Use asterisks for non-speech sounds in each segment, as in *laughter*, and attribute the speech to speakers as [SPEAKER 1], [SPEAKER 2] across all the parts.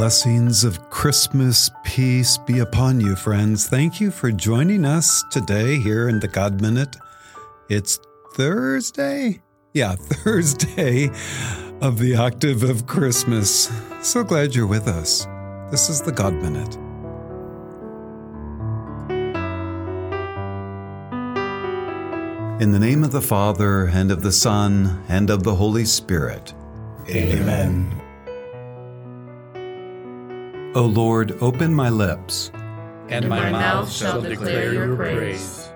[SPEAKER 1] Blessings of Christmas peace be upon you, friends. Thank you for joining us today here in the God Minute. It's Thursday? Yeah, *laughs* Thursday of the octave of Christmas. So glad you're with us. This is the God Minute. In the name of the Father, and of the Son, and of the Holy Spirit.
[SPEAKER 2] Amen.
[SPEAKER 1] O Lord, open my lips,
[SPEAKER 2] and my mouth shall declare your praise.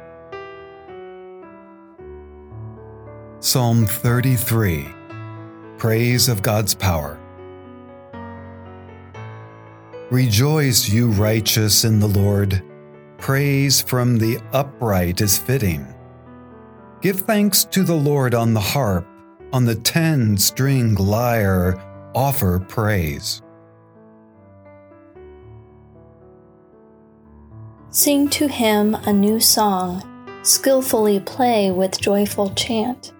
[SPEAKER 1] Psalm 33 Praise of God's Power. Rejoice, you righteous, in the Lord. Praise from the upright is fitting. Give thanks to the Lord on the harp, on the ten string lyre, offer praise.
[SPEAKER 3] Sing to him a new song, skillfully play with joyful chant.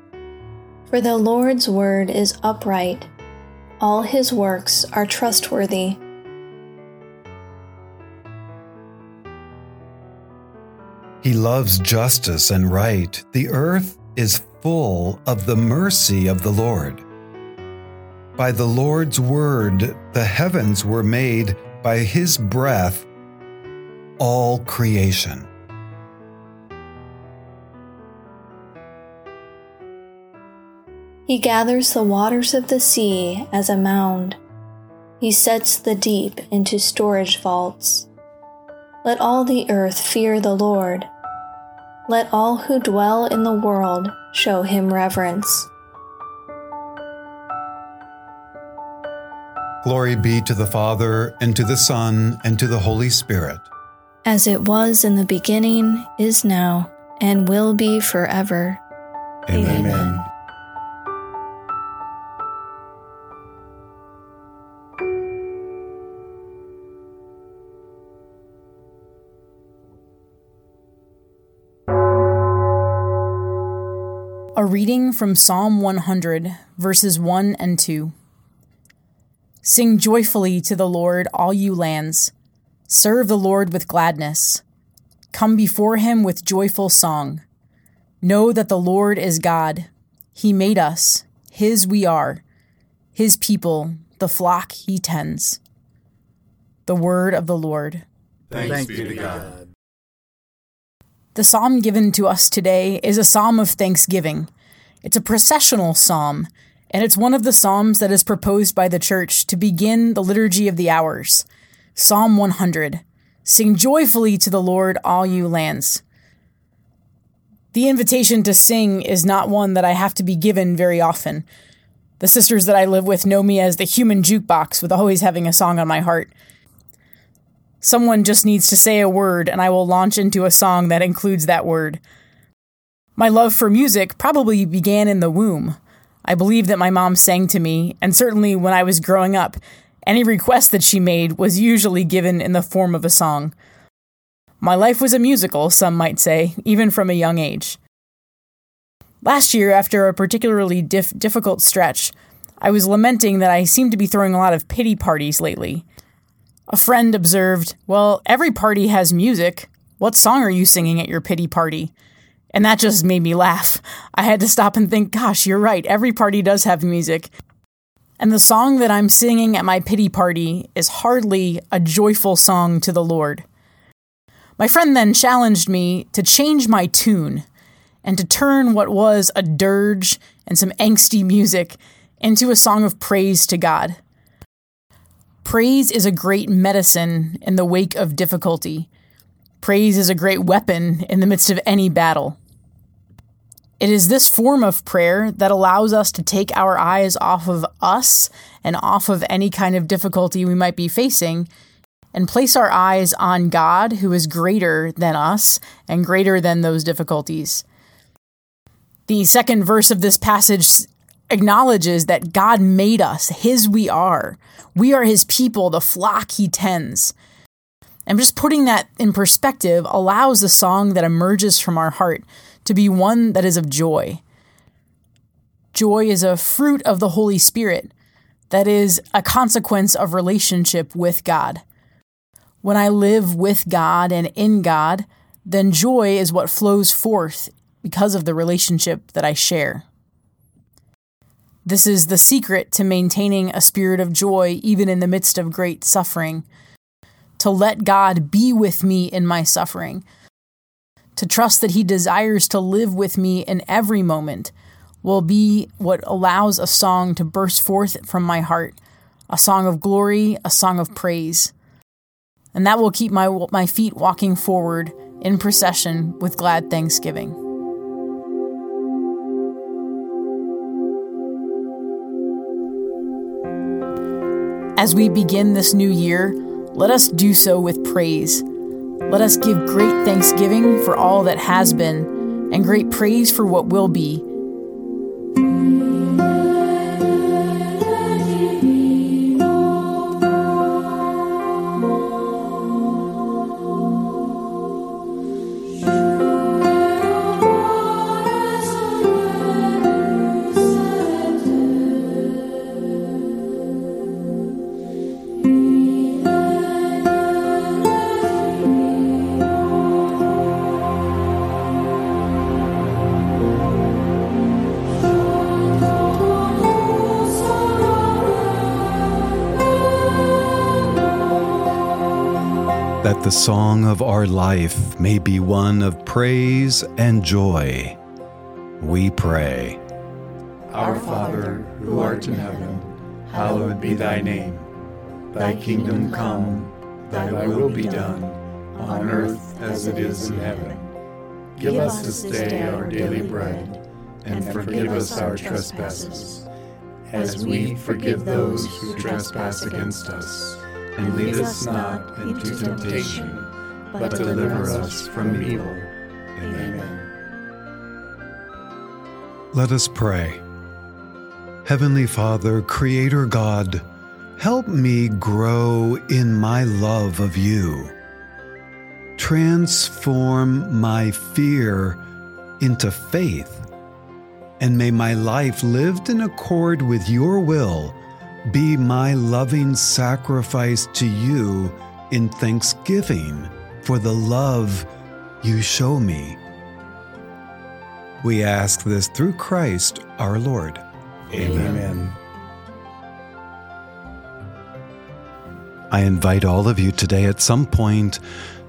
[SPEAKER 3] For the Lord's word is upright, all his works are trustworthy.
[SPEAKER 1] He loves justice and right. The earth is full of the mercy of the Lord. By the Lord's word, the heavens were made, by his breath, all creation.
[SPEAKER 3] He gathers the waters of the sea as a mound. He sets the deep into storage vaults. Let all the earth fear the Lord. Let all who dwell in the world show him reverence.
[SPEAKER 1] Glory be to the Father, and to the Son, and to the Holy Spirit
[SPEAKER 3] as it was in the beginning, is now, and will be forever.
[SPEAKER 2] Amen. Amen.
[SPEAKER 4] A reading from Psalm 100, verses 1 and 2. Sing joyfully to the Lord, all you lands. Serve the Lord with gladness. Come before him with joyful song. Know that the Lord is God. He made us, his we are, his people, the flock he tends. The word of the Lord.
[SPEAKER 2] Thanks, Thanks be to God.
[SPEAKER 4] The psalm given to us today is a psalm of thanksgiving. It's a processional psalm, and it's one of the psalms that is proposed by the church to begin the liturgy of the hours. Psalm 100 Sing joyfully to the Lord, all you lands. The invitation to sing is not one that I have to be given very often. The sisters that I live with know me as the human jukebox with always having a song on my heart. Someone just needs to say a word, and I will launch into a song that includes that word. My love for music probably began in the womb. I believe that my mom sang to me, and certainly when I was growing up, any request that she made was usually given in the form of a song. My life was a musical, some might say, even from a young age. Last year, after a particularly dif- difficult stretch, I was lamenting that I seemed to be throwing a lot of pity parties lately. A friend observed, Well, every party has music. What song are you singing at your pity party? And that just made me laugh. I had to stop and think, gosh, you're right. Every party does have music. And the song that I'm singing at my pity party is hardly a joyful song to the Lord. My friend then challenged me to change my tune and to turn what was a dirge and some angsty music into a song of praise to God. Praise is a great medicine in the wake of difficulty. Praise is a great weapon in the midst of any battle. It is this form of prayer that allows us to take our eyes off of us and off of any kind of difficulty we might be facing and place our eyes on God, who is greater than us and greater than those difficulties. The second verse of this passage acknowledges that God made us, His we are. We are His people, the flock He tends. And just putting that in perspective allows the song that emerges from our heart to be one that is of joy. Joy is a fruit of the Holy Spirit. that is a consequence of relationship with God. When I live with God and in God, then joy is what flows forth because of the relationship that I share. This is the secret to maintaining a spirit of joy even in the midst of great suffering. To let God be with me in my suffering. To trust that He desires to live with me in every moment will be what allows a song to burst forth from my heart a song of glory, a song of praise. And that will keep my, my feet walking forward in procession with glad thanksgiving. As we begin this new year, let us do so with praise. Let us give great thanksgiving for all that has been and great praise for what will be
[SPEAKER 1] that the song of our life may be one of praise and joy. We pray.
[SPEAKER 2] Our Father, who art in heaven, hallowed be thy name. Thy kingdom come, thy will be done, on earth as it is in heaven. Give us this day our daily bread, and forgive us our trespasses, as we forgive those who trespass against us and lead us not into temptation, but deliver us from evil. Amen.
[SPEAKER 1] Let us pray. Heavenly Father, Creator God, help me grow in my love of you. Transform my fear into faith, and may my life lived in accord with your will be my loving sacrifice to you in thanksgiving for the love you show me. We ask this through Christ our Lord.
[SPEAKER 2] Amen.
[SPEAKER 1] I invite all of you today at some point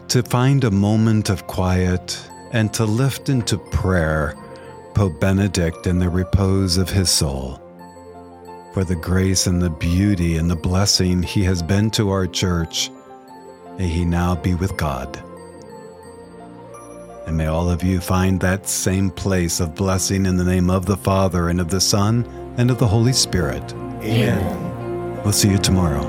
[SPEAKER 1] to find a moment of quiet and to lift into prayer Pope Benedict in the repose of his soul for the grace and the beauty and the blessing he has been to our church. May he now be with God. And may all of you find that same place of blessing in the name of the Father and of the Son and of the Holy Spirit.
[SPEAKER 2] Amen.
[SPEAKER 1] We'll see you tomorrow.